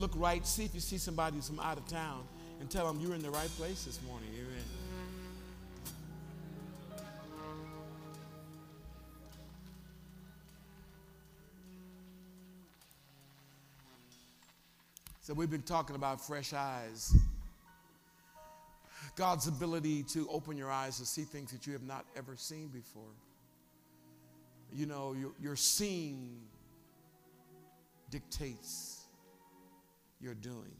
Look right, see if you see somebody from out of town, and tell them you're in the right place this morning. Amen. So, we've been talking about fresh eyes. God's ability to open your eyes to see things that you have not ever seen before. You know, your, your seeing dictates your doing.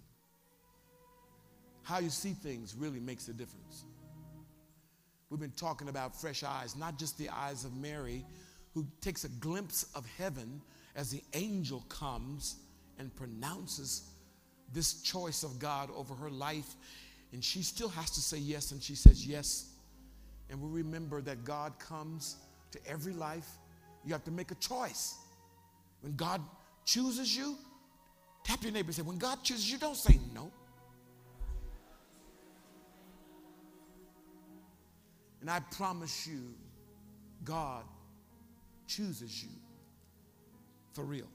How you see things really makes a difference. We've been talking about fresh eyes, not just the eyes of Mary, who takes a glimpse of heaven as the angel comes and pronounces this choice of God over her life. And she still has to say yes, and she says yes. And we remember that God comes to every life. You have to make a choice. When God chooses you, tap your neighbor say, When God chooses you, don't say no. And I promise you, God chooses you for real.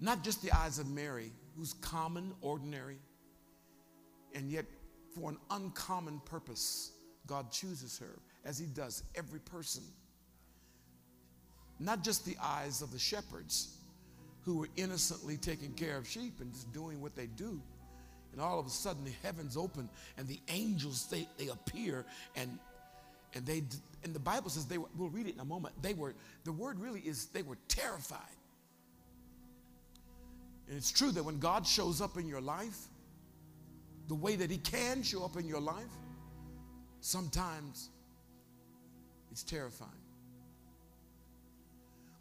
Not just the eyes of Mary, who's common, ordinary, and yet for an uncommon purpose, God chooses her, as He does every person. Not just the eyes of the shepherds who were innocently taking care of sheep and just doing what they do. And all of a sudden, the heavens open and the angels they, they appear and and they and the Bible says they were, we'll read it in a moment. They were the word really is they were terrified. And it's true that when God shows up in your life, the way that He can show up in your life, sometimes it's terrifying.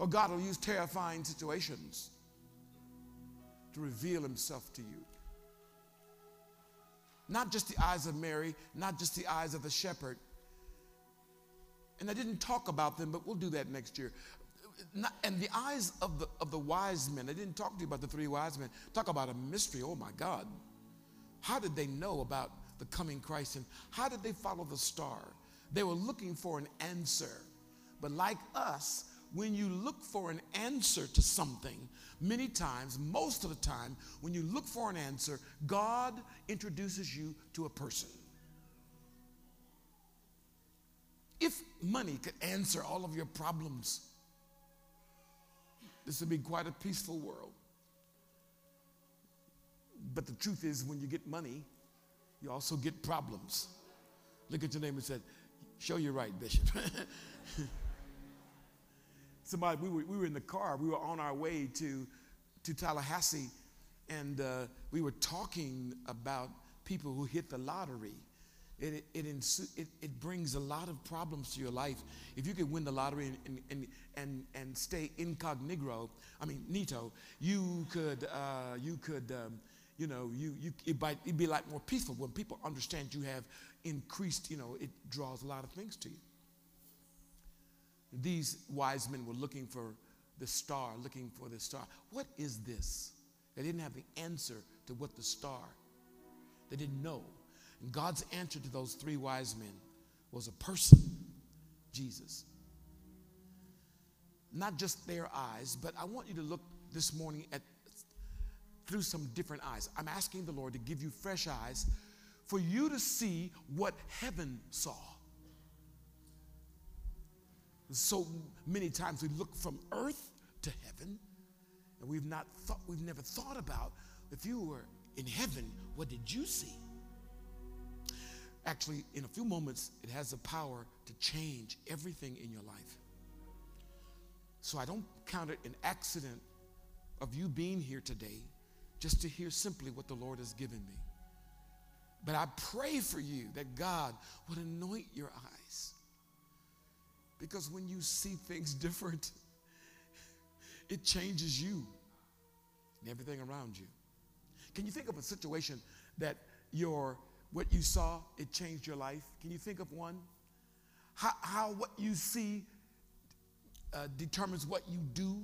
Or God will use terrifying situations to reveal Himself to you. Not just the eyes of Mary, not just the eyes of the shepherd. And I didn't talk about them, but we'll do that next year not, and the eyes of the, of the wise men, I didn't talk to you about the three wise men. Talk about a mystery. Oh my God. How did they know about the coming Christ and how did they follow the star? They were looking for an answer. But like us, when you look for an answer to something, many times, most of the time, when you look for an answer, God introduces you to a person. If money could answer all of your problems, this would be quite a peaceful world. But the truth is, when you get money, you also get problems. Look at your name and said, Show you right, Bishop. Somebody, we were, we were in the car, we were on our way to, to Tallahassee, and uh, we were talking about people who hit the lottery it, it, it, it, brings a lot of problems to your life. If you could win the lottery and, and, and, and stay incognito, I mean, nito, you could, uh, you could, um, you know, you, you, it might, it'd be like more peaceful when people understand you have increased, you know, it draws a lot of things to you. These wise men were looking for the star, looking for the star. What is this? They didn't have the answer to what the star. They didn't know. And God's answer to those three wise men was a person, Jesus. Not just their eyes, but I want you to look this morning at through some different eyes. I'm asking the Lord to give you fresh eyes for you to see what heaven saw. So many times we look from earth to heaven, and we've not thought, we've never thought about if you were in heaven, what did you see? Actually, in a few moments, it has the power to change everything in your life. So I don't count it an accident of you being here today just to hear simply what the Lord has given me. But I pray for you that God would anoint your eyes. Because when you see things different, it changes you and everything around you. Can you think of a situation that your what you saw, it changed your life? Can you think of one? How, how what you see uh, determines what you do?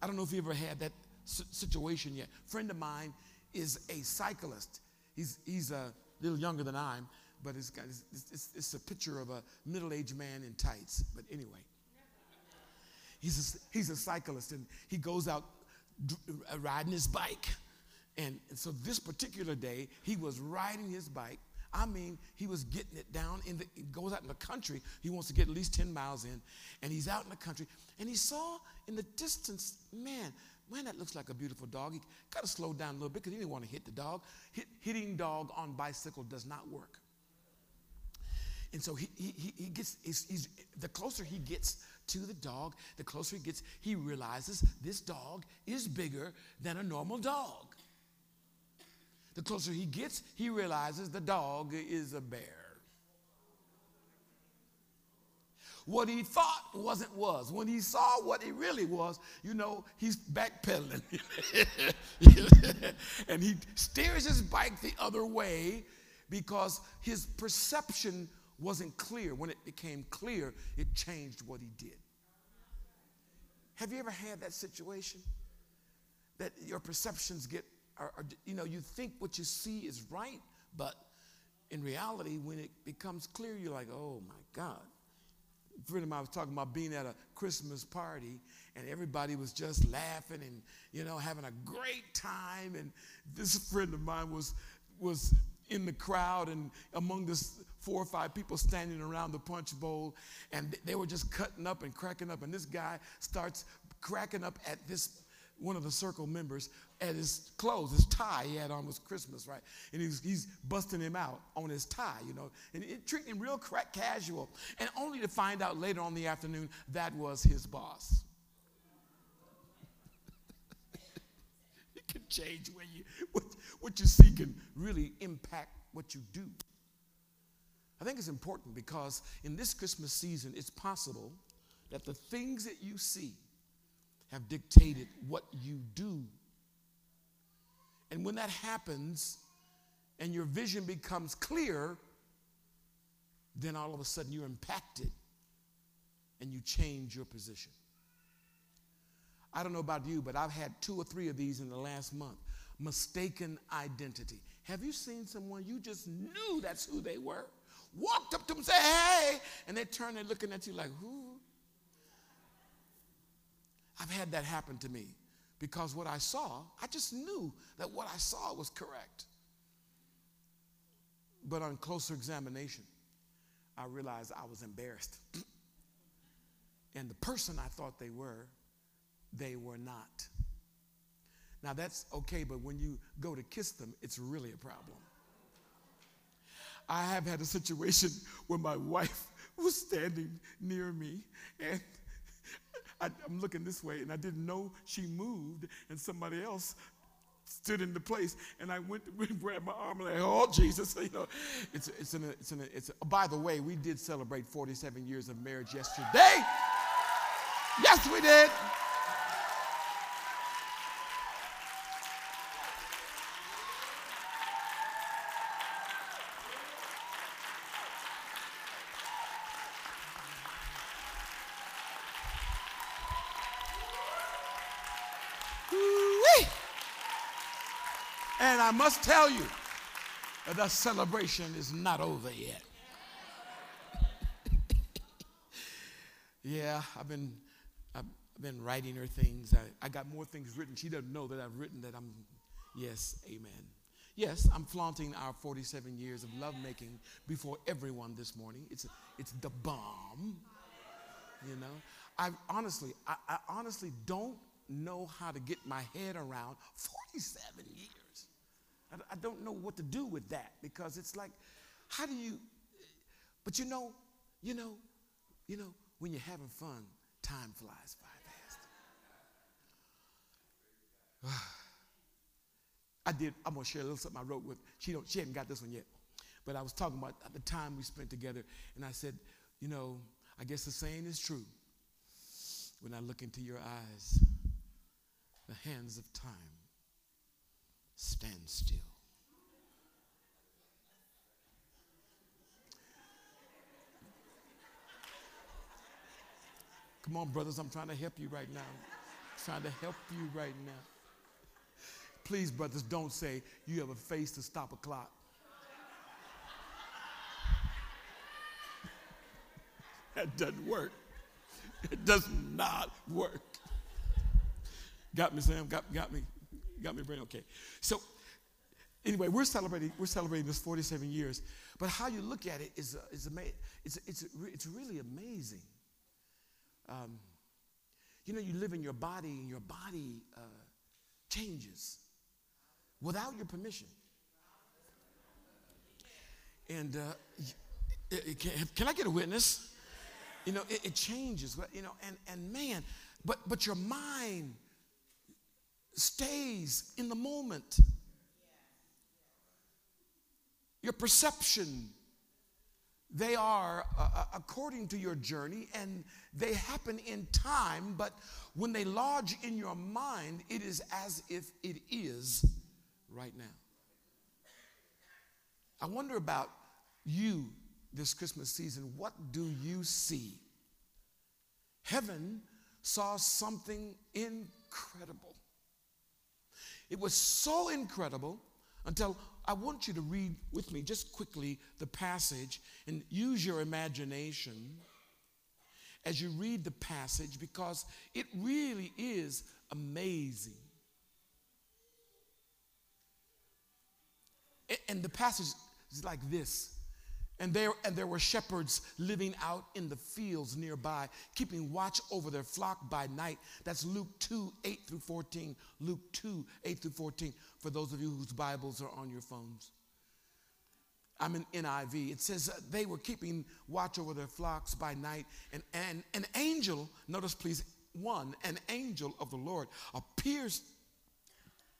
I don't know if you ever had that situation yet. Friend of mine is a cyclist. He's, he's a little younger than I am, but it's, got, it's, it's, it's a picture of a middle aged man in tights. But anyway, he's a, he's a cyclist and he goes out uh, riding his bike. And, and so this particular day, he was riding his bike. I mean, he was getting it down in the, he goes out in the country. He wants to get at least 10 miles in. And he's out in the country. And he saw in the distance, man, man, that looks like a beautiful dog. He got to slow down a little bit because he didn't want to hit the dog. Hit, hitting dog on bicycle does not work. And so he, he, he gets, he's, he's, the closer he gets to the dog, the closer he gets, he realizes this dog is bigger than a normal dog. The closer he gets, he realizes the dog is a bear. What he thought wasn't was. When he saw what he really was, you know, he's backpedaling. and he steers his bike the other way because his perception wasn't clear. When it became clear, it changed what he did. Have you ever had that situation? That your perceptions get, you know, you think what you see is right, but in reality, when it becomes clear, you're like, oh my God. A friend of mine was talking about being at a Christmas party and everybody was just laughing and, you know, having a great time. And this friend of mine was, was in the crowd and among this four or five people standing around the punch bowl, and they were just cutting up and cracking up. And this guy starts cracking up at this one of the circle members at his clothes, his tie he had on was Christmas, right? And he's, he's busting him out on his tie, you know, and it, treating him real crack casual. And only to find out later on the afternoon that was his boss. it can change where you, what, you see can really impact what you do. I think it's important because in this Christmas season, it's possible that the things that you see have dictated what you do. And when that happens and your vision becomes clear, then all of a sudden you're impacted and you change your position. I don't know about you, but I've had two or three of these in the last month. Mistaken identity. Have you seen someone you just knew that's who they were? walked up to them and hey, and they turned and looking at you like, who? I've had that happen to me because what I saw, I just knew that what I saw was correct. But on closer examination, I realized I was embarrassed. and the person I thought they were, they were not. Now that's okay, but when you go to kiss them, it's really a problem. I have had a situation where my wife was standing near me and I, am looking this way and I didn't know she moved and somebody else stood in the place and I went to grab my arm and I like, oh Jesus, you know, it's it's in a, it's in a, it's a, by the way, we did celebrate 47 years of marriage yesterday. Yes, we did. I must tell you, the celebration is not over yet. yeah, I've been, I've been writing her things. I, I got more things written. She doesn't know that I've written that I'm, yes, amen. Yes, I'm flaunting our 47 years of lovemaking before everyone this morning. It's, it's the bomb, you know. I honestly, I, I honestly don't know how to get my head around 47 years. I, I don't know what to do with that because it's like, how do you, but you know, you know, you know, when you're having fun, time flies by fast. I did, I'm gonna share a little something I wrote with, she don't, she hadn't got this one yet. But I was talking about the time we spent together, and I said, you know, I guess the saying is true. When I look into your eyes, the hands of time stand still. Come on, brothers, I'm trying to help you right now. I'm trying to help you right now. Please, brothers, don't say you have a face to stop a clock. that doesn't work. It does not work. Got me, Sam? Got, got me? Got me, brain? Okay. So, anyway, we're celebrating, we're celebrating this 47 years. But how you look at it is, uh, is ama- it's, it's, it's really amazing. Um, you know, you live in your body, and your body uh, changes without your permission. And uh, can, can, I get a witness? You know, it, it changes. You know, and, and man, but but your mind stays in the moment. Your perception, they are uh, uh, according to your journey and they happen in time, but when they lodge in your mind, it is as if it is right now. I wonder about you this Christmas season. What do you see? Heaven saw something incredible. It was so incredible until I want you to read with me just quickly the passage and use your imagination as you read the passage because it really is amazing. And the passage is like this. And there, and there were shepherds living out in the fields nearby, keeping watch over their flock by night. That's Luke 2, 8 through 14. Luke 2, 8 through 14, for those of you whose Bibles are on your phones. I'm in NIV. It says they were keeping watch over their flocks by night, and, and an angel, notice please, one, an angel of the Lord appears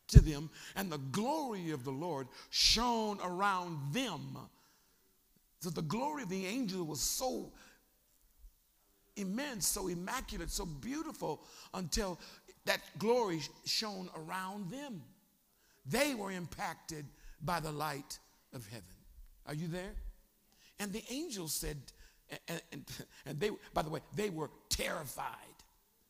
to them, and the glory of the Lord shone around them. So the glory of the angel was so immense, so immaculate, so beautiful until that glory shone around them. They were impacted by the light of heaven. Are you there? And the angel said, and, and, and they, by the way, they were terrified.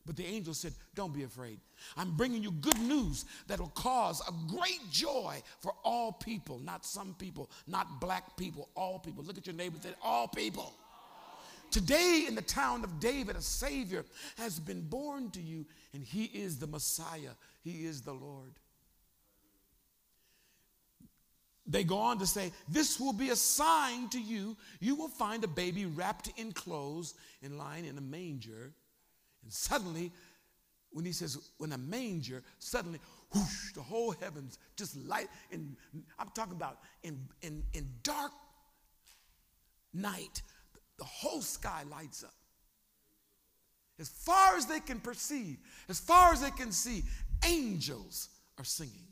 But the angel said, Don't be afraid. I'm bringing you good news that will cause a great joy for all people, not some people, not black people, all people. Look at your neighbor and say, All people. Today, in the town of David, a Savior has been born to you, and He is the Messiah, He is the Lord. They go on to say, This will be a sign to you. You will find a baby wrapped in clothes and lying in a manger. Suddenly, when he says, when a manger, suddenly, whoosh, the whole heavens just light. And I'm talking about in, in, in dark night, the whole sky lights up. As far as they can perceive, as far as they can see, angels are singing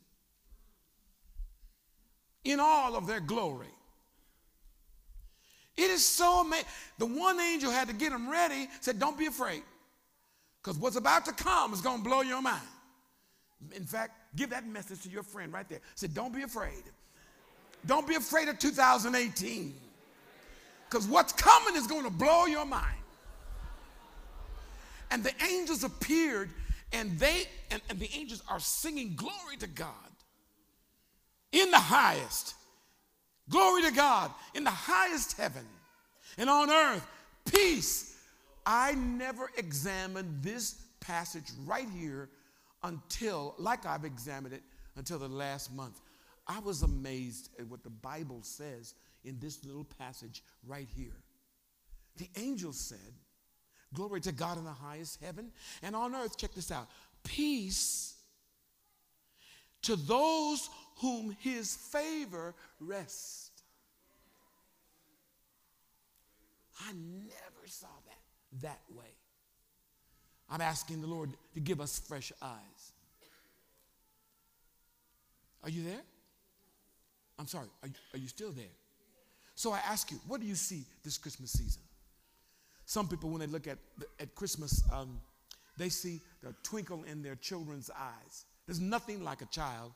in all of their glory. It is so amazing. The one angel had to get them ready, said, Don't be afraid. Because what's about to come is going to blow your mind. In fact, give that message to your friend right there. Say, don't be afraid. Don't be afraid of 2018. Because what's coming is going to blow your mind. And the angels appeared, and they and, and the angels are singing glory to God in the highest. Glory to God in the highest heaven. And on earth, peace I never examined this passage right here until, like I've examined it until the last month. I was amazed at what the Bible says in this little passage right here. The angel said, Glory to God in the highest heaven, and on earth, check this out peace to those whom his favor rests. I never saw that that way. I'm asking the Lord to give us fresh eyes. Are you there? I'm sorry, are, are you still there? So I ask you, what do you see this Christmas season? Some people, when they look at, at Christmas, um, they see the twinkle in their children's eyes. There's nothing like a child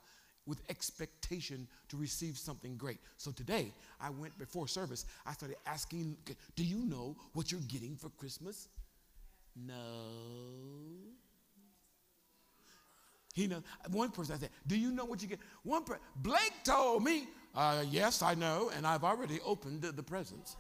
with expectation to receive something great. So today, I went before service, I started asking, Do you know what you're getting for Christmas? No. He know. One person I said, "Do you know what you get?" One person, Blake told me, uh, "Yes, I know, and I've already opened the presents."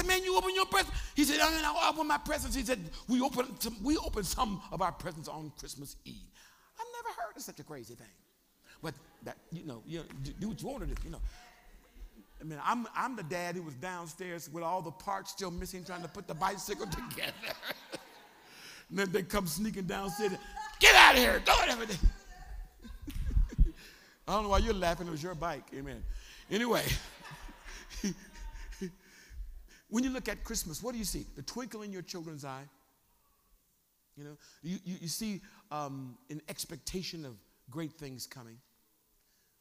Said, man, you open your presents. He said, I, I open my presents. He said, we open, some, we open some of our presents on Christmas Eve. I've never heard of such a crazy thing. But that, you know, you know, do what you want to do, you know. I mean, I'm, I'm the dad who was downstairs with all the parts still missing, trying to put the bicycle together. and then they come sneaking downstairs. Get out of here! Do it everything. I don't know why you're laughing. It was your bike. Amen. Anyway, when you look at Christmas, what do you see? The twinkle in your children's eye. You know, you, you, you see um, an expectation of great things coming.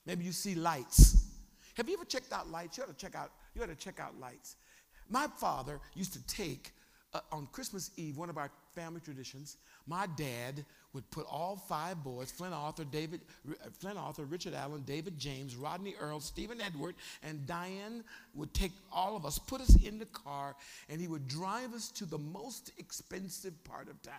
Maybe you see lights. Have you ever checked out lights? You ought to check out, you ought to check out lights. My father used to take uh, on Christmas Eve, one of our family traditions, my dad would put all five boys Flynn Arthur, David, Flynn Arthur, Richard Allen, David James, Rodney Earl, Stephen Edward, and Diane would take all of us, put us in the car, and he would drive us to the most expensive part of town.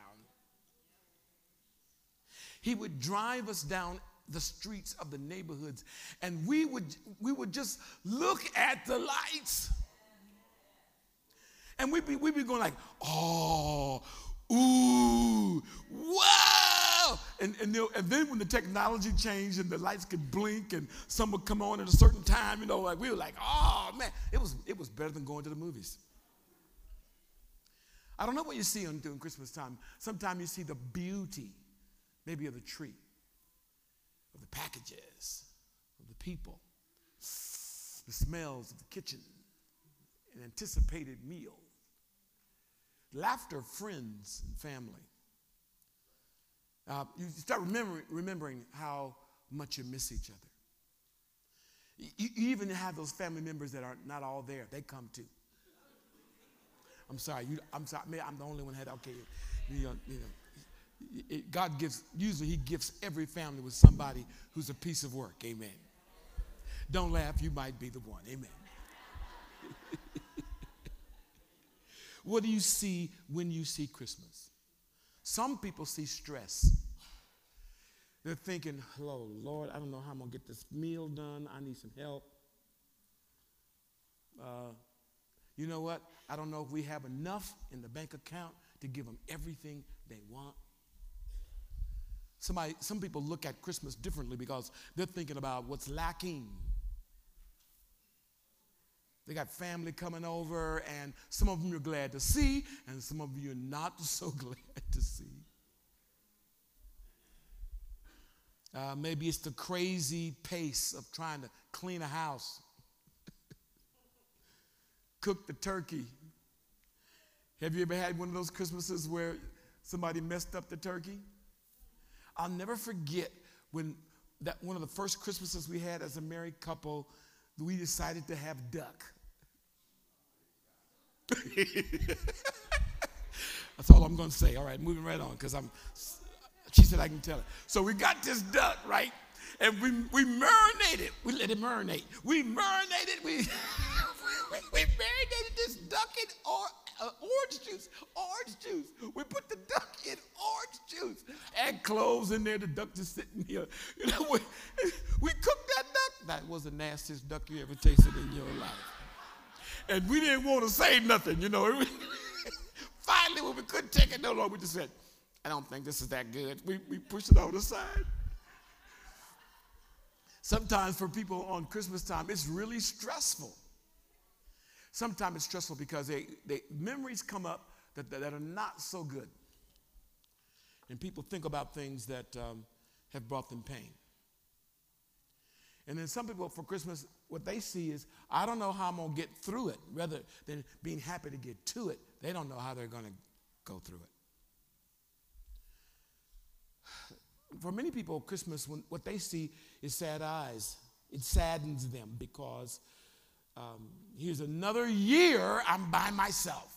He would drive us down the streets of the neighborhoods, and we would, we would just look at the lights. And we'd be, we'd be going like, oh, ooh, wow. And, and, and then when the technology changed and the lights could blink and some would come on at a certain time, you know, like we were like, oh man, it was, it was better than going to the movies. I don't know what you see on during Christmas time. Sometimes you see the beauty, maybe of the tree, of the packages, of the people, the smells of the kitchen, an anticipated meal laughter friends and family. Uh, you start remembering, remembering how much you miss each other. You, you even have those family members that are not all there. They come too. I'm sorry. You, I'm sorry. I'm the only one that had. Okay, you know, you know it, God gives. Usually, He gives every family with somebody who's a piece of work. Amen. Don't laugh. You might be the one. Amen. What do you see when you see Christmas? Some people see stress. They're thinking, hello, Lord, I don't know how I'm going to get this meal done. I need some help. Uh, you know what? I don't know if we have enough in the bank account to give them everything they want. Somebody, some people look at Christmas differently because they're thinking about what's lacking. They got family coming over, and some of them you're glad to see, and some of you are not so glad to see. Uh, maybe it's the crazy pace of trying to clean a house, cook the turkey. Have you ever had one of those Christmases where somebody messed up the turkey? I'll never forget when that one of the first Christmases we had as a married couple, we decided to have duck. That's all I'm going to say. All right, moving right on because I'm. She said I can tell it. So we got this duck right, and we we marinated. We let it marinate. We marinated. We we, we marinated this duck in or, uh, orange juice. Orange juice. We put the duck in orange juice. Add cloves in there. The duck just sitting here. You know, we, we cooked that. That was the nastiest duck you ever tasted in your life and we didn't want to say nothing, you know. Finally, when we couldn't take it no longer, we just said, I don't think this is that good. We, we pushed it on the side. Sometimes for people on Christmas time, it's really stressful. Sometimes it's stressful because they, they, memories come up that, that, that are not so good. And people think about things that um, have brought them pain. And then some people for Christmas, what they see is, I don't know how I'm going to get through it, rather than being happy to get to it. They don't know how they're going to go through it. For many people, Christmas, when, what they see is sad eyes. It saddens them because um, here's another year I'm by myself.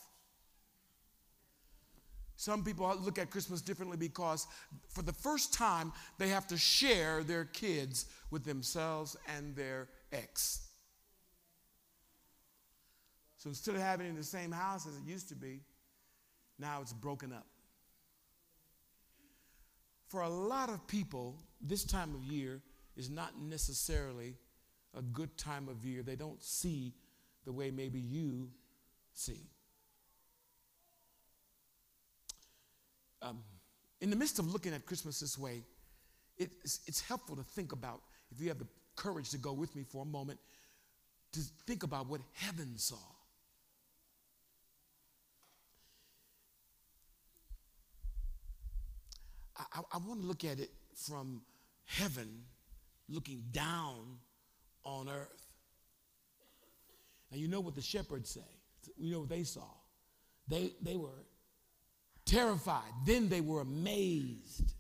Some people look at Christmas differently because for the first time they have to share their kids with themselves and their ex. So instead of having it in the same house as it used to be, now it's broken up. For a lot of people, this time of year is not necessarily a good time of year. They don't see the way maybe you See, um, in the midst of looking at Christmas this way, it's, it's helpful to think about, if you have the courage to go with me for a moment, to think about what heaven saw. I, I, want to look at it from heaven looking down on earth. And you know what the shepherds say. You know what they saw. They, they were terrified. Then they were amazed.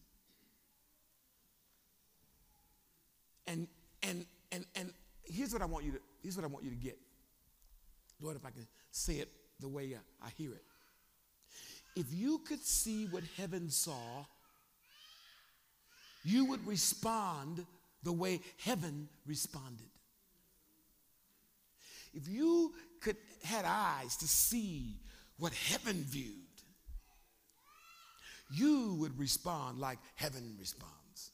And and and and here's what I want you to here's what I want you to get. Lord, if I can say it the way I hear it. If you could see what heaven saw, you would respond the way heaven responded. If you could had eyes to see what heaven viewed, you would respond like heaven responds.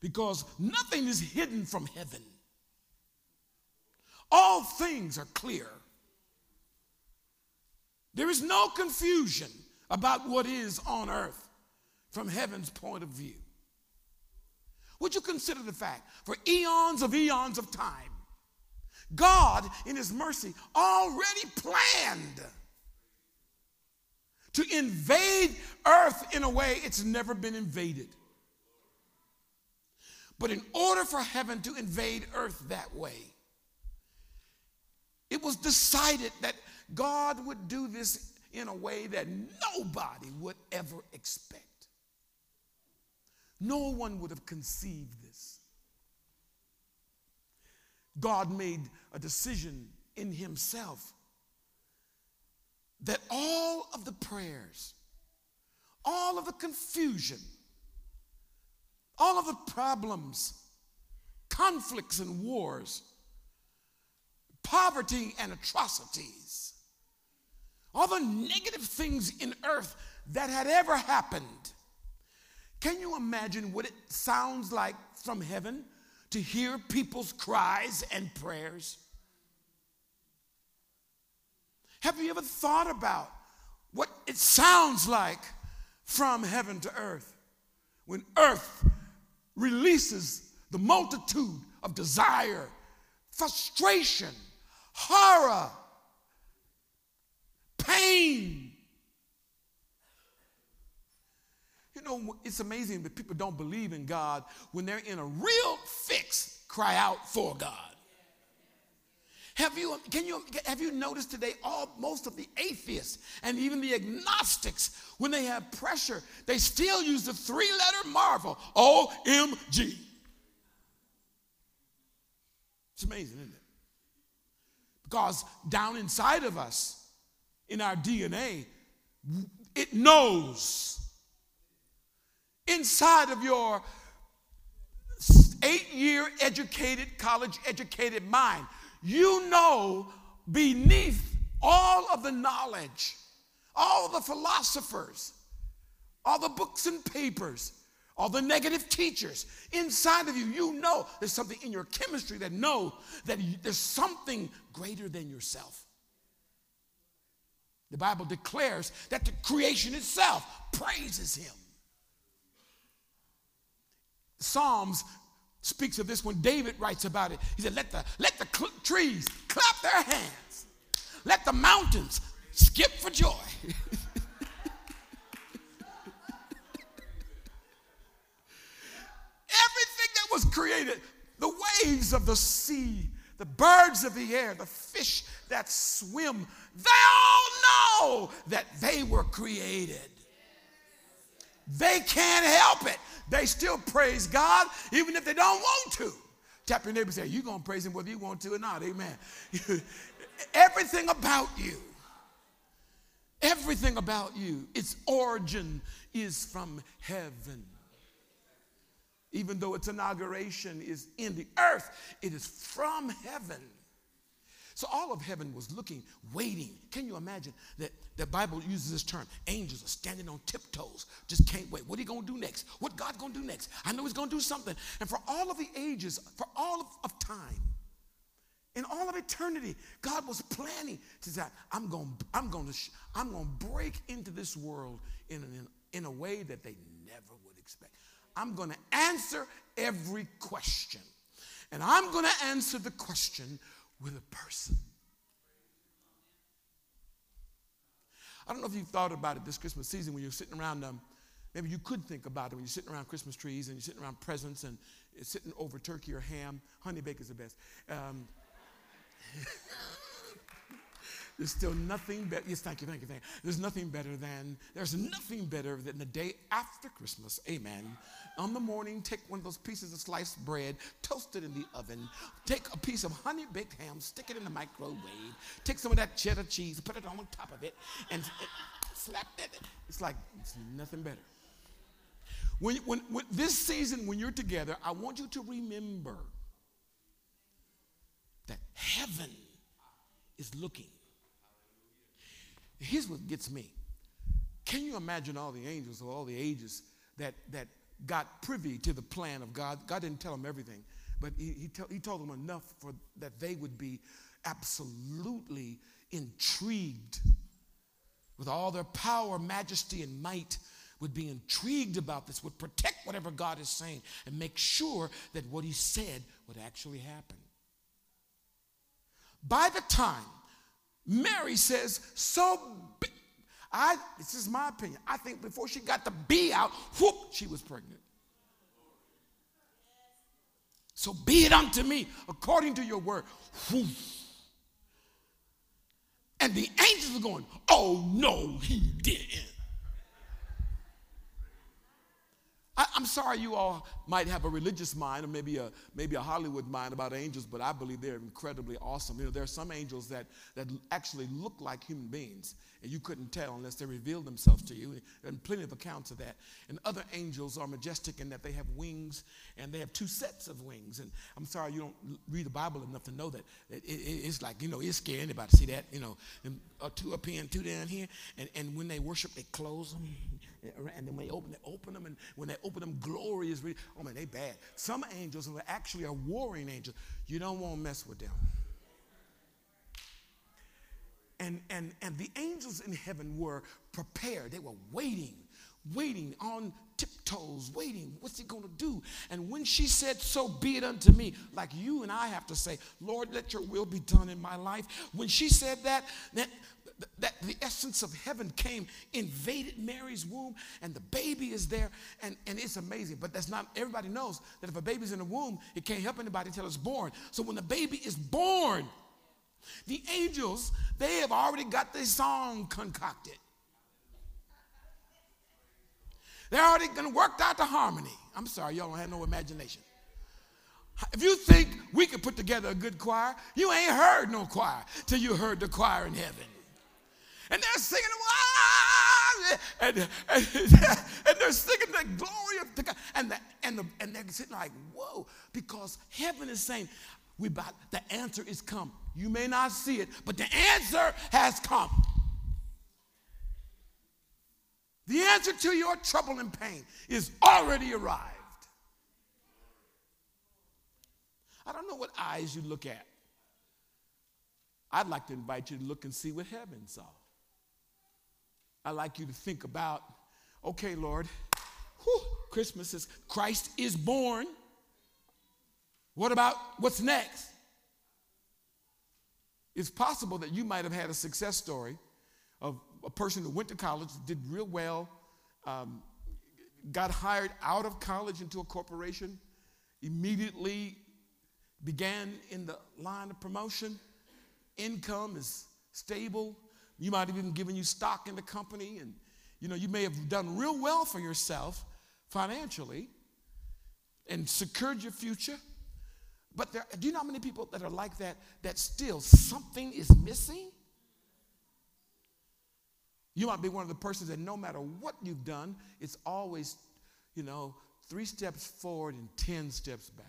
Because nothing is hidden from heaven. All things are clear. There is no confusion about what is on earth from heaven's point of view. Would you consider the fact for eons of eons of time, God, in His mercy, already planned to invade earth in a way it's never been invaded. But in order for heaven to invade earth that way, it was decided that God would do this in a way that nobody would ever expect. No one would have conceived this. God made a decision in Himself that all of the prayers, all of the confusion, all of the problems, conflicts and wars, poverty and atrocities, all the negative things in earth that had ever happened. Can you imagine what it sounds like from heaven to hear people's cries and prayers? Have you ever thought about what it sounds like from heaven to earth when earth releases the multitude of desire, frustration, horror, pain? You know, it's amazing that people don't believe in God when they're in a real fix, cry out for God. Have you, can you, have you noticed today all, most of the atheists and even the agnostics, when they have pressure, they still use the three letter marvel, OMG. It's amazing, isn't it? Because down inside of us, in our DNA, it knows. Inside of your eight year educated, college educated mind, you know beneath all of the knowledge, all the philosophers, all the books and papers, all the negative teachers inside of you, you know there's something in your chemistry that know that there's something greater than yourself. The Bible declares that the creation itself praises him. Psalms speaks of this when David writes about it. He said, Let the, let the cl- trees clap their hands, let the mountains skip for joy. Everything that was created, the waves of the sea, the birds of the air, the fish that swim, they all know that they were created. They can't help it. They still praise God even if they don't want to. Tap your neighbor and say, You're going to praise Him whether you want to or not. Amen. everything about you, everything about you, its origin is from heaven. Even though its inauguration is in the earth, it is from heaven. So all of heaven was looking, waiting. Can you imagine that the Bible uses this term? Angels are standing on tiptoes, just can't wait. What are you gonna do next? What God gonna do next? I know He's gonna do something. And for all of the ages, for all of, of time, In all of eternity, God was planning to say, I'm to I'm to, I'm to break into this world in, in, in a way that they never would expect. I'm to answer every question. And I'm to answer the question with a person. I don't know if you've thought about it this Christmas season when you're sitting around, um, maybe you could think about it when you're sitting around Christmas trees and you're sitting around presents and sitting over turkey or ham. Honey baker's the best. Um, There's still nothing better. Yes, thank you, thank you, thank you. There's nothing better than, there's nothing better than the day after Christmas. Amen. On the morning, take one of those pieces of sliced bread, toast it in the oven, take a piece of honey baked ham, stick it in the microwave, take some of that cheddar cheese, put it on top of it, and slap it. It's like, it's nothing better. When, when, when this season, when you're together, I want you to remember that heaven is looking. Here's what gets me. Can you imagine all the angels of all the ages that, that got privy to the plan of God? God didn't tell them everything, but he, he, tell, he told them enough for that they would be absolutely intrigued with all their power, majesty, and might would be intrigued about this, would protect whatever God is saying, and make sure that what he said would actually happen. By the time Mary says, so be, I, this is my opinion. I think before she got the B out, whoop, she was pregnant. So be it unto me according to your word. Whoop. And the angels are going, oh no, he didn't. I, am sorry you all might have a religious mind or maybe a, maybe a Hollywood mind about angels, but I believe they're incredibly awesome. You know, there are some angels that, that actually look like human beings, and you couldn't tell unless they revealed themselves to you. And plenty of accounts of that. And other angels are majestic in that they have wings, and they have two sets of wings. And I'm sorry you don't read the Bible enough to know that it, it, it's like, you know, it's scary. Anybody see that? You know, and, uh, two up here and two down here. And, and when they worship, they close them and then when they open, they open them, and when they open them, glory is really, oh man, they bad. Some angels actually are warring angels. You don't want to mess with them. And, and, and the angels in heaven were prepared. They were waiting, waiting on tiptoes, waiting. What's he going to do? And when she said, So be it unto me, like you and I have to say, Lord, let your will be done in my life. When she said that, that that the essence of heaven came, invaded Mary's womb, and the baby is there, and, and it's amazing. But that's not, everybody knows that if a baby's in the womb, it can't help anybody until it's born. So when the baby is born, the angels, they have already got this song concocted. They're already going to work out the harmony. I'm sorry, y'all don't have no imagination. If you think we could put together a good choir, you ain't heard no choir till you heard the choir in heaven and they're singing, and, and, and, they're singing the glory of the God. And, the, and, the, and they're sitting like, whoa, because heaven is saying, we about, the answer is come. You may not see it, but the answer has come. The answer to your trouble and pain is already arrived. I don't know what eyes you look at. I'd like to invite you to look and see what heaven saw. I like you to think about okay, Lord, whew, Christmas is Christ is born. What about what's next? It's possible that you might have had a success story of a person who went to college, did real well, um, got hired out of college into a corporation, immediately began in the line of promotion, income is stable, you might have even given you stock in the company, and you know, you may have done real well for yourself financially and secured your future. But there, do you know how many people that are like that, that still something is missing? You might be one of the persons that no matter what you've done, it's always, you know, three steps forward and 10 steps back.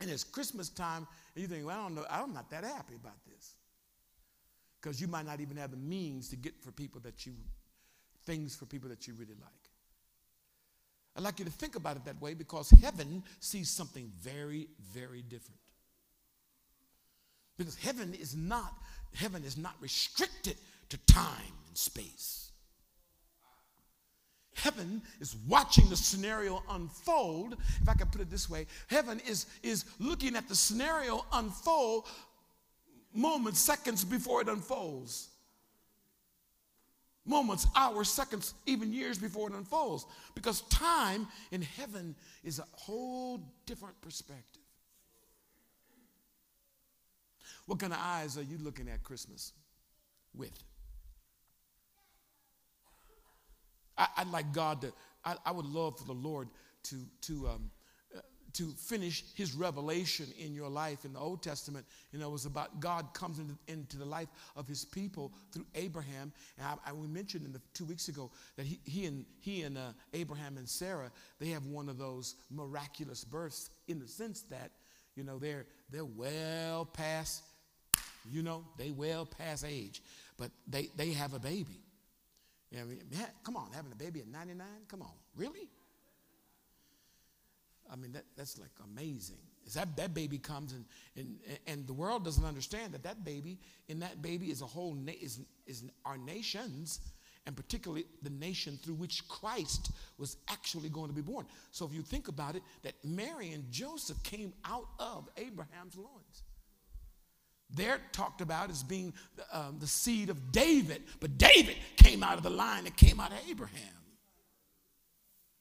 And it's Christmas time, and you think, well, I don't know, I'm not that happy about this because you might not even have the means to get for people that you, things for people that you really like. I'd like you to think about it that way because heaven sees something very, very different. Because heaven is not, heaven is not restricted to time and space. Heaven is watching the scenario unfold. If I can put it this way, heaven is, is looking at the scenario unfold moments, seconds before it unfolds. Moments, hours, seconds, even years before it unfolds. Because time in heaven is a whole different perspective. What kind of eyes are you looking at Christmas with? I, would like God to, I, I, would love for the Lord to, to, um, to finish his revelation in your life in the Old Testament. You know, it was about God comes into, into the life of his people through Abraham. And I, I we mentioned in the two weeks ago that he, he and, he and uh, Abraham and Sarah, they have one of those miraculous births in the sense that, you know, they're, they're well past, you know, they well past age, but they, they have a baby. I mean, come on, having a baby at 99? Come on, really? I mean, that, that's like amazing. Is that, that baby comes and, and, and the world doesn't understand that that baby, in that baby is a whole, na- is, is our nations, and particularly the nation through which Christ was actually going to be born. So if you think about it, that Mary and Joseph came out of Abraham's loins. They're talked about as being um, the seed of David, but David came out of the line that came out of Abraham.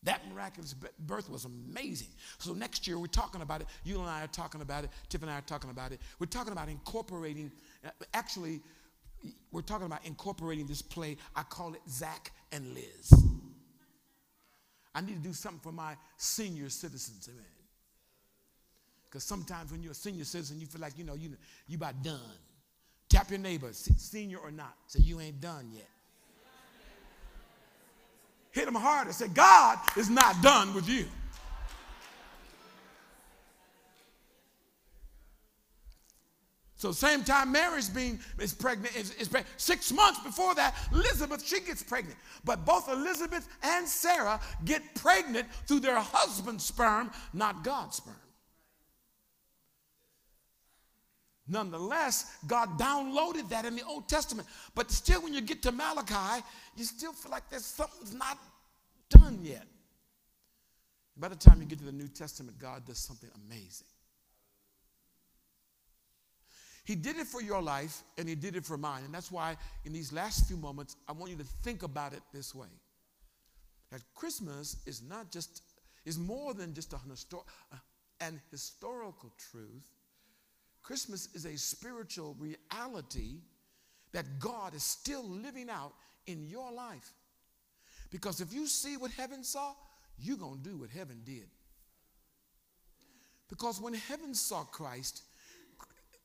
That miraculous birth was amazing. So next year we're talking about it. You and I are talking about it. Tiff and I are talking about it. We're talking about incorporating, uh, actually, we're talking about incorporating this play. I call it Zach and Liz. I need to do something for my senior citizens. Amen. Because sometimes when you're a senior citizen, you feel like, you know, you, you about done. Tap your neighbor, senior or not. Say, you ain't done yet. Hit them harder. Say, God is not done with you. So same time Mary's being is pregnant is, is pregnant. Six months before that, Elizabeth she gets pregnant. But both Elizabeth and Sarah get pregnant through their husband's sperm, not God's sperm. Nonetheless, God downloaded that in the Old Testament. But still, when you get to Malachi, you still feel like there's something's not done yet. By the time you get to the New Testament, God does something amazing. He did it for your life and He did it for mine. And that's why, in these last few moments, I want you to think about it this way that Christmas is not just, is more than just an, histor- an historical truth Christmas is a spiritual reality that God is still living out in your life. Because if you see what heaven saw, you're going to do what heaven did. Because when heaven saw Christ,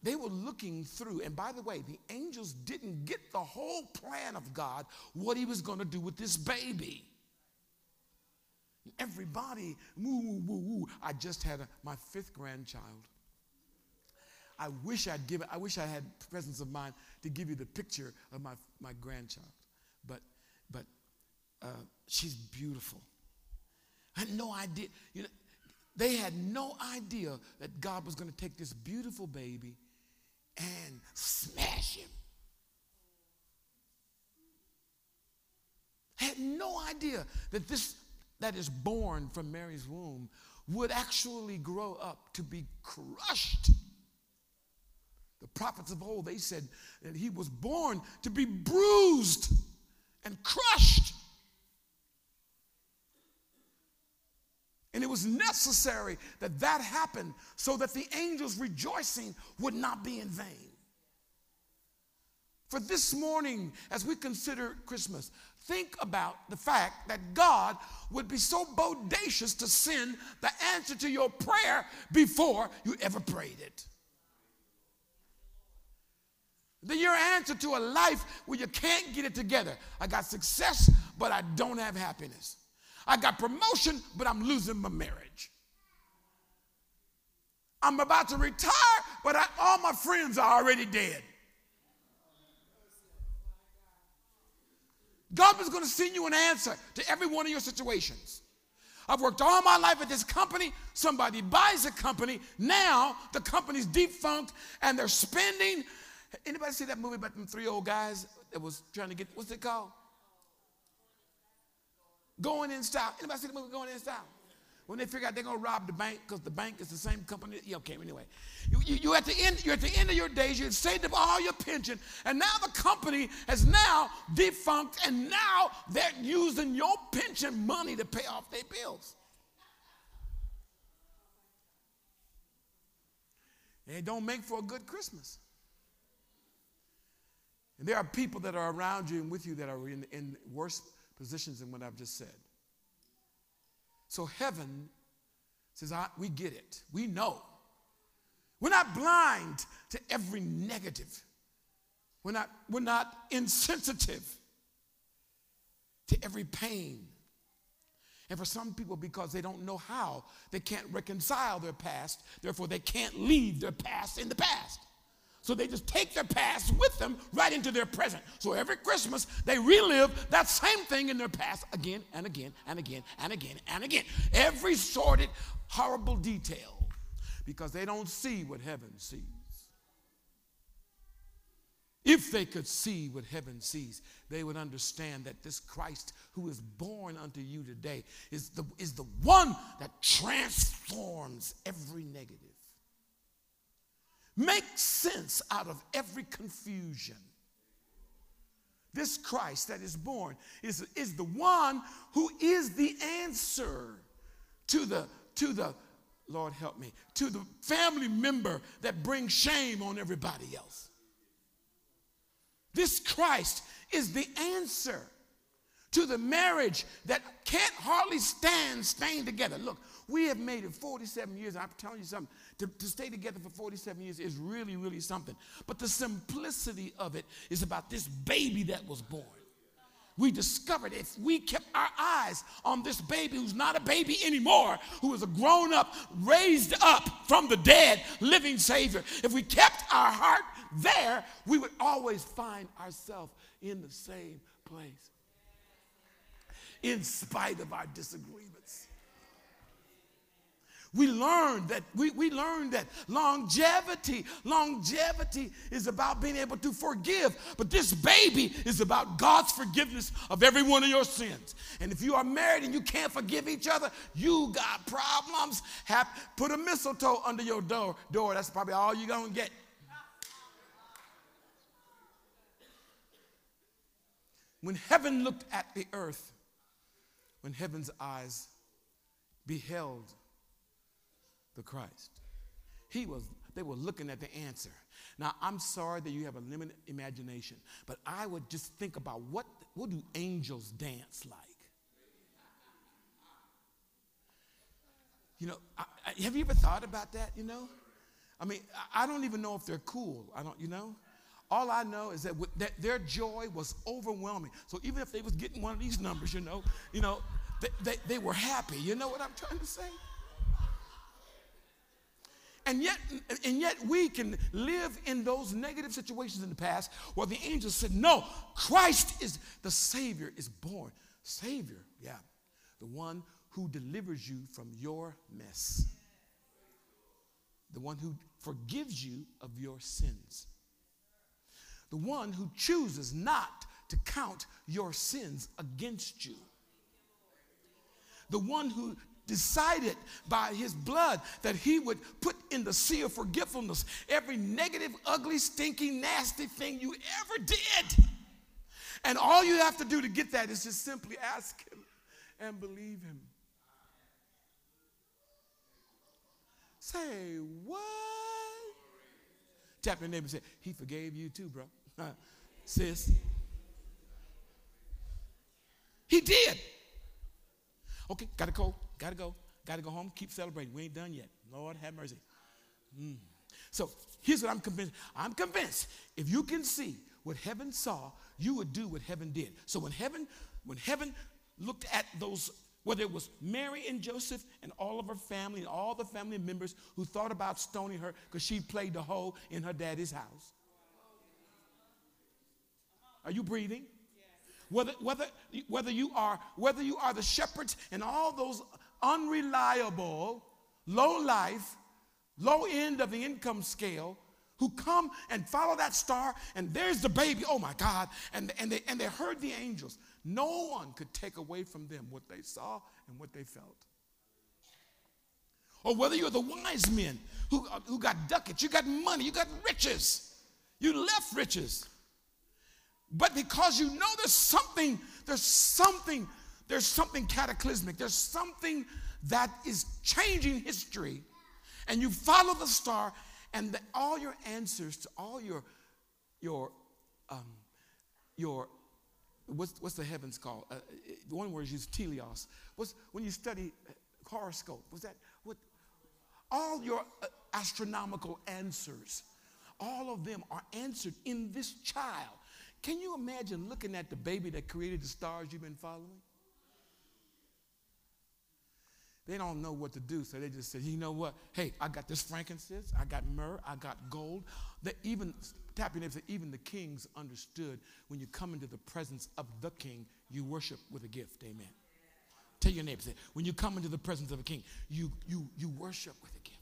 they were looking through, and by the way, the angels didn't get the whole plan of God, what he was going to do with this baby. Everybody, woo, woo, woo, woo. I just had a, my fifth grandchild. I wish I'd given, I wish I had presence of mind to give you the picture of my, my grandchild. But, but uh, she's beautiful. I had no idea. You know, they had no idea that God was going to take this beautiful baby and smash him. Had no idea that this that is born from Mary's womb would actually grow up to be crushed the prophets of old, they said that he was born to be bruised and crushed. And it was necessary that that happened so that the angels' rejoicing would not be in vain. For this morning, as we consider Christmas, think about the fact that God would be so bodacious to send the answer to your prayer before you ever prayed it. Then your answer to a life where you can't get it together. I got success, but I don't have happiness. I got promotion, but I'm losing my marriage. I'm about to retire, but I, all my friends are already dead. God is going to send you an answer to every one of your situations. I've worked all my life at this company. Somebody buys a company. Now the company's defunct and they're spending. Anybody see that movie about them three old guys that was trying to get, what's it called? Going in style. Anybody see the movie Going in Style? When they figure out they're going to rob the bank because the bank is the same company. Yeah, okay, anyway. You, you, you, at the end, you're at the end of your days, you've saved up all your pension, and now the company has now defunct, and now they're using your pension money to pay off their bills. And it don't make for a good Christmas. And there are people that are around you and with you that are in, in worse positions than what I've just said. So heaven says, I We get it. We know. We're not blind to every negative. We're not, we're not insensitive to every pain. And for some people, because they don't know how, they can't reconcile their past, therefore, they can't leave their past in the past. So they just take their past with them right into their present. So every Christmas, they relive that same thing in their past again and again and again and again and again. Every sordid, horrible detail because they don't see what heaven sees. If they could see what heaven sees, they would understand that this Christ who is born unto you today is the, is the one that transforms every negative. Make sense out of every confusion. This Christ that is born is, is the one who is the answer to the, to the, Lord help me, to the family member that brings shame on everybody else. This Christ is the answer to the marriage that can't hardly stand staying together. Look, we have made it 47 years. I'm telling you something. To, to stay together for 47 years is really, really something. But the simplicity of it is about this baby that was born. We discovered if we kept our eyes on this baby who's not a baby anymore, who is a grown up, raised up from the dead, living Savior, if we kept our heart there, we would always find ourselves in the same place in spite of our disagreements. We learned that we, we that longevity, longevity is about being able to forgive. But this baby is about God's forgiveness of every one of your sins. And if you are married and you can't forgive each other, you got problems. Have, put a mistletoe under your door. Door. That's probably all you're gonna get. When heaven looked at the earth, when heaven's eyes beheld the Christ. He was, they were looking at the answer. Now, I'm sorry that you have a limited imagination, but I would just think about what, what do angels dance like? You know, I, I, have you ever thought about that, you know? I mean, I, don't even know if they're cool. I don't, you know? All I know is that, with, that their joy was overwhelming. So even if they was getting one of these numbers, you know, you know, they, they, they were happy. You know what I'm trying to say? And yet, and yet we can live in those negative situations in the past where the angels said, No, Christ is the Savior, is born. Savior, yeah. The one who delivers you from your mess. The one who forgives you of your sins the one who chooses not to count your sins against you. The one who decided by his blood that he would put in the sea of forgetfulness every negative, ugly, stinking, nasty thing you ever did. And all you have to do to get that is just simply ask him and believe him. Say, what? Tap your neighbor and say, He forgave you too, bro. sis. He did. Okay, gotta go, gotta go, gotta go home, keep celebrating. We ain't done yet. Lord have mercy. Mm. So here's what I'm convinced. I'm convinced if you can see what heaven saw, you would do what heaven did. So when heaven, when heaven looked at those, whether it was Mary and Joseph and all of her family and all the family members who thought about stoning her because she played the hoe in her daddy's house. Are you breathing? Whether, whether, whether, you are, whether you are the shepherds and all those unreliable, low life, low end of the income scale who come and follow that star, and there's the baby. Oh my God. And, and, they, and they heard the angels. No one could take away from them what they saw and what they felt. Or whether you're the wise men who, uh, who got ducats, you got money, you got riches, you left riches. But because you know there's something, there's something, there's something cataclysmic, there's something that is changing history, and you follow the star, and the, all your answers to all your, your, um, your, what's, what's the heavens called? Uh, the one word is used, teleos. What's, when you study horoscope, was that, what, all your uh, astronomical answers, all of them are answered in this child. Can you imagine looking at the baby that created the stars you've been following? They don't know what to do, so they just say, you know what? Hey, I got this frankincense, I got myrrh, I got gold. They even tap your neighbor, even the kings understood when you come into the presence of the king, you worship with a gift. Amen. Tell your neighbor, say, when you come into the presence of a king, you you you worship with a gift.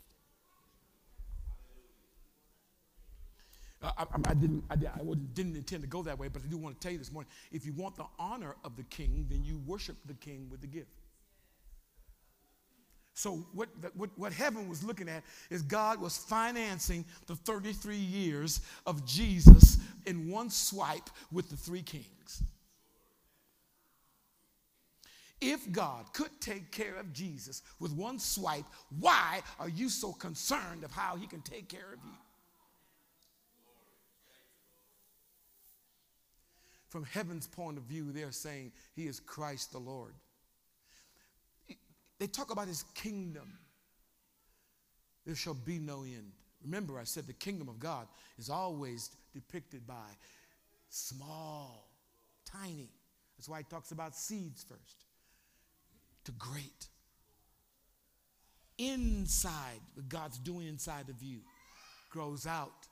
I, I, didn't, I didn't intend to go that way, but I do want to tell you this morning if you want the honor of the king, then you worship the king with the gift. So, what, what, what heaven was looking at is God was financing the 33 years of Jesus in one swipe with the three kings. If God could take care of Jesus with one swipe, why are you so concerned of how he can take care of you? From heaven's point of view, they're saying he is Christ the Lord. They talk about his kingdom. There shall be no end. Remember, I said the kingdom of God is always depicted by small, tiny. That's why he talks about seeds first, to great. Inside, what God's doing inside of you grows out.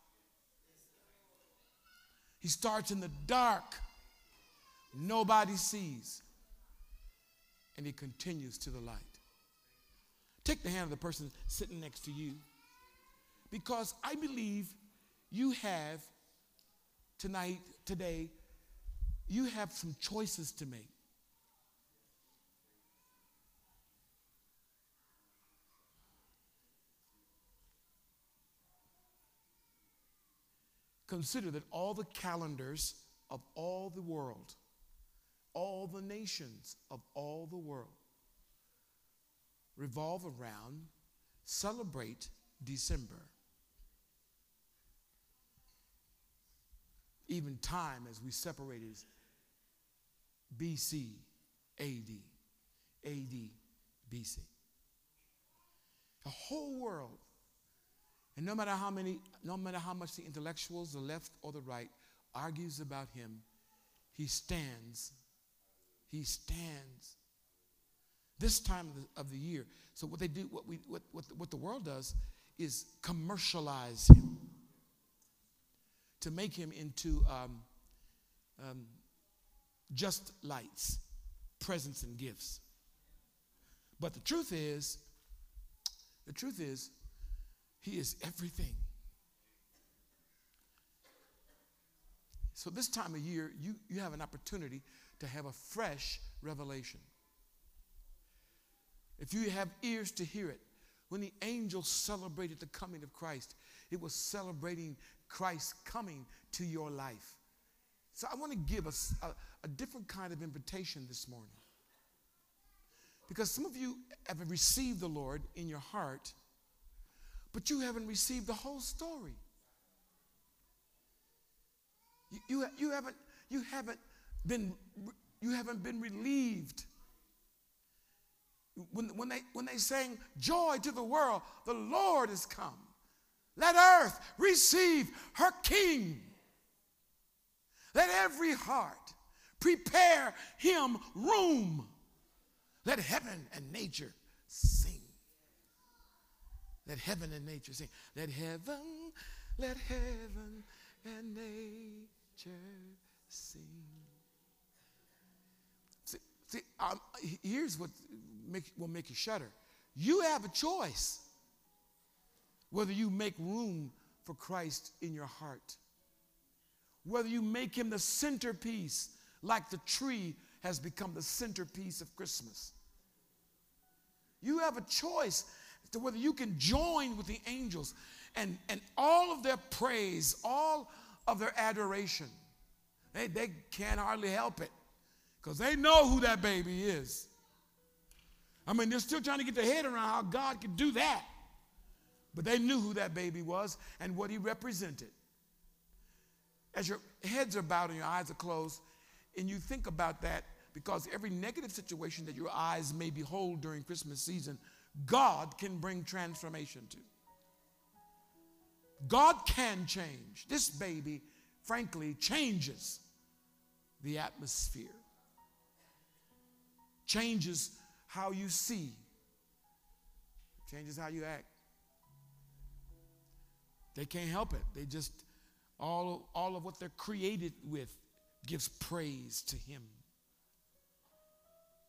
He starts in the dark nobody sees. And he continues to the light. Take the hand of the person sitting next to you because I believe you have tonight, today, you have some choices to make. Consider that all the calendars of all the world all the nations of all the world revolve around, celebrate December. Even time as we separated BC, AD, AD, BC. The whole world, and no matter how many, no matter how much the intellectuals, the left or the right, argues about him, he stands he stands. This time of the, of the year. So what they do, what we, what, what, the, what the world does, is commercialize him to make him into um, um, just lights, presents, and gifts. But the truth is, the truth is, he is everything. So this time of year, you, you have an opportunity to have a fresh revelation. If you have ears to hear it, when the angels celebrated the coming of Christ, it was celebrating Christ coming to your life. So I want to give us a, a, different kind of invitation this morning. Because some of you have received the Lord in your heart, but you haven't received the whole story. You, you, you haven't, you haven't been, you haven't been relieved. When, when, they, when they sang joy to the world, the Lord is come. Let earth receive her king. Let every heart prepare him room. Let heaven and nature sing. Let heaven and nature sing. Let heaven, let heaven and nature sing. See, um, here's what make, will make you shudder. You have a choice whether you make room for Christ in your heart, whether you make him the centerpiece, like the tree has become the centerpiece of Christmas. You have a choice to whether you can join with the angels and, and all of their praise, all of their adoration. They, they can't hardly help it because they know who that baby is. I mean, they're still trying to get their head around how God could do that. But they knew who that baby was and what he represented. As your heads are bowed and your eyes are closed, and you think about that, because every negative situation that your eyes may behold during Christmas season, God can bring transformation to. God can change. This baby, frankly, changes the atmosphere, changes how you see, changes how you act. They can't help it. They just, all, all of what they're created with gives praise to Him,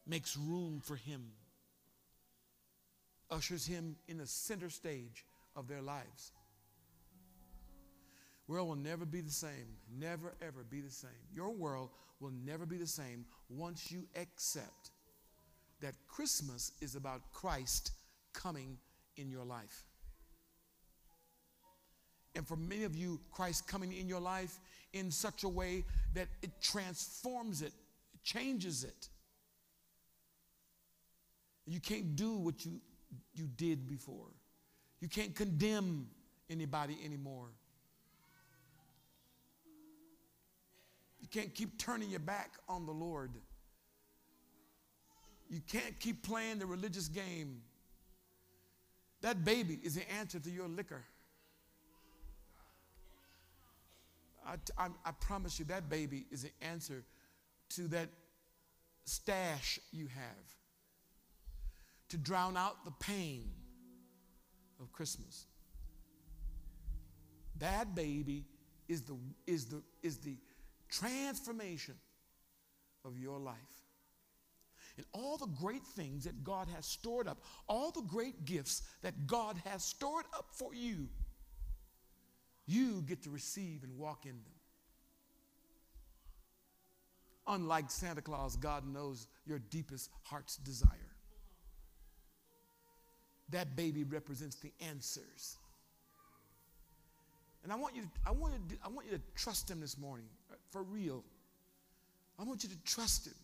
makes room for Him, ushers Him in the center stage of their lives. World will never be the same. Never, ever be the same. Your world will never be the same once you accept that Christmas is about Christ coming in your life. And for many of you, Christ coming in your life in such a way that it transforms it, changes it. You can't do what you, you did before. You can't condemn anybody anymore. You can't keep turning your back on the Lord. You can't keep playing the religious game. That baby is the answer to your liquor. I, I, I promise you, that baby is the answer to that stash you have to drown out the pain of Christmas. That baby is the, is the, is the transformation of your life. And all the great things that God has stored up, all the great gifts that God has stored up for you you get to receive and walk in them. Unlike Santa Claus, God knows your deepest heart's desire. That baby represents the answers. And I want you to, I want you to, I want you to trust him this morning, uh, for real. I want you to trust him.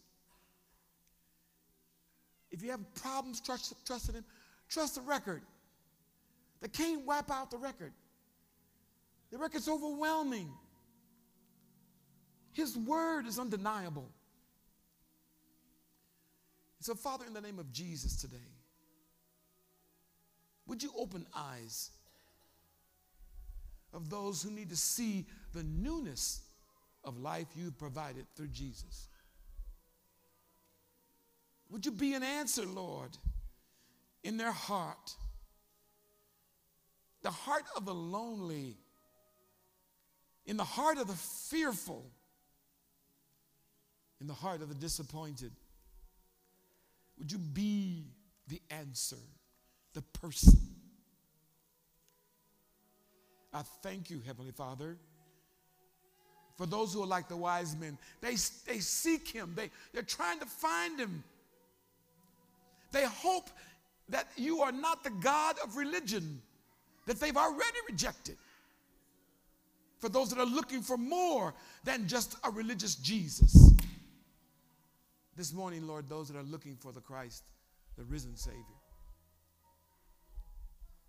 If you have problems trust, trusting him, trust the record. They can't wipe out the record. The record's overwhelming. His word is undeniable. So, Father, in the name of Jesus today, would you open eyes of those who need to see the newness of life you've provided through Jesus? Would you be an answer, Lord, in their heart? The heart of the lonely in the heart of the fearful, in the heart of the disappointed. Would you be the answer, the person? I thank you, Heavenly Father. For those who are like the wise men, they, they seek him, they, they're trying to find him. They hope that you are not the God of religion that they've already rejected for those that are looking for more than just a religious Jesus. This morning, Lord, those that are looking for the Christ, the risen Savior.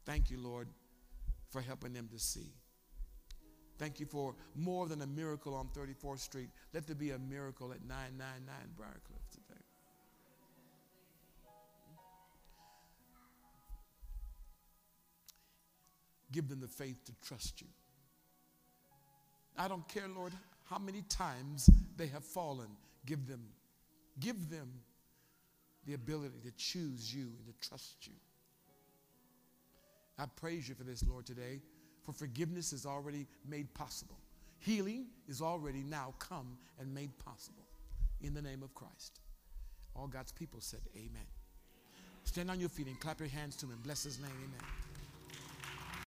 Thank you, Lord, for helping them to see. Thank you for more than a miracle on 34th Street. Let there be a miracle at 999 Briarcliff Give them the faith to trust you. I don't care, Lord, how many times they have fallen. Give them, give them the ability to choose you and to trust you. I praise you for this, Lord, today, for forgiveness is already made possible. Healing is already now come and made possible in the name of Christ. All God's people said, Amen. Stand on your feet and clap your hands to him bless his name. Amen.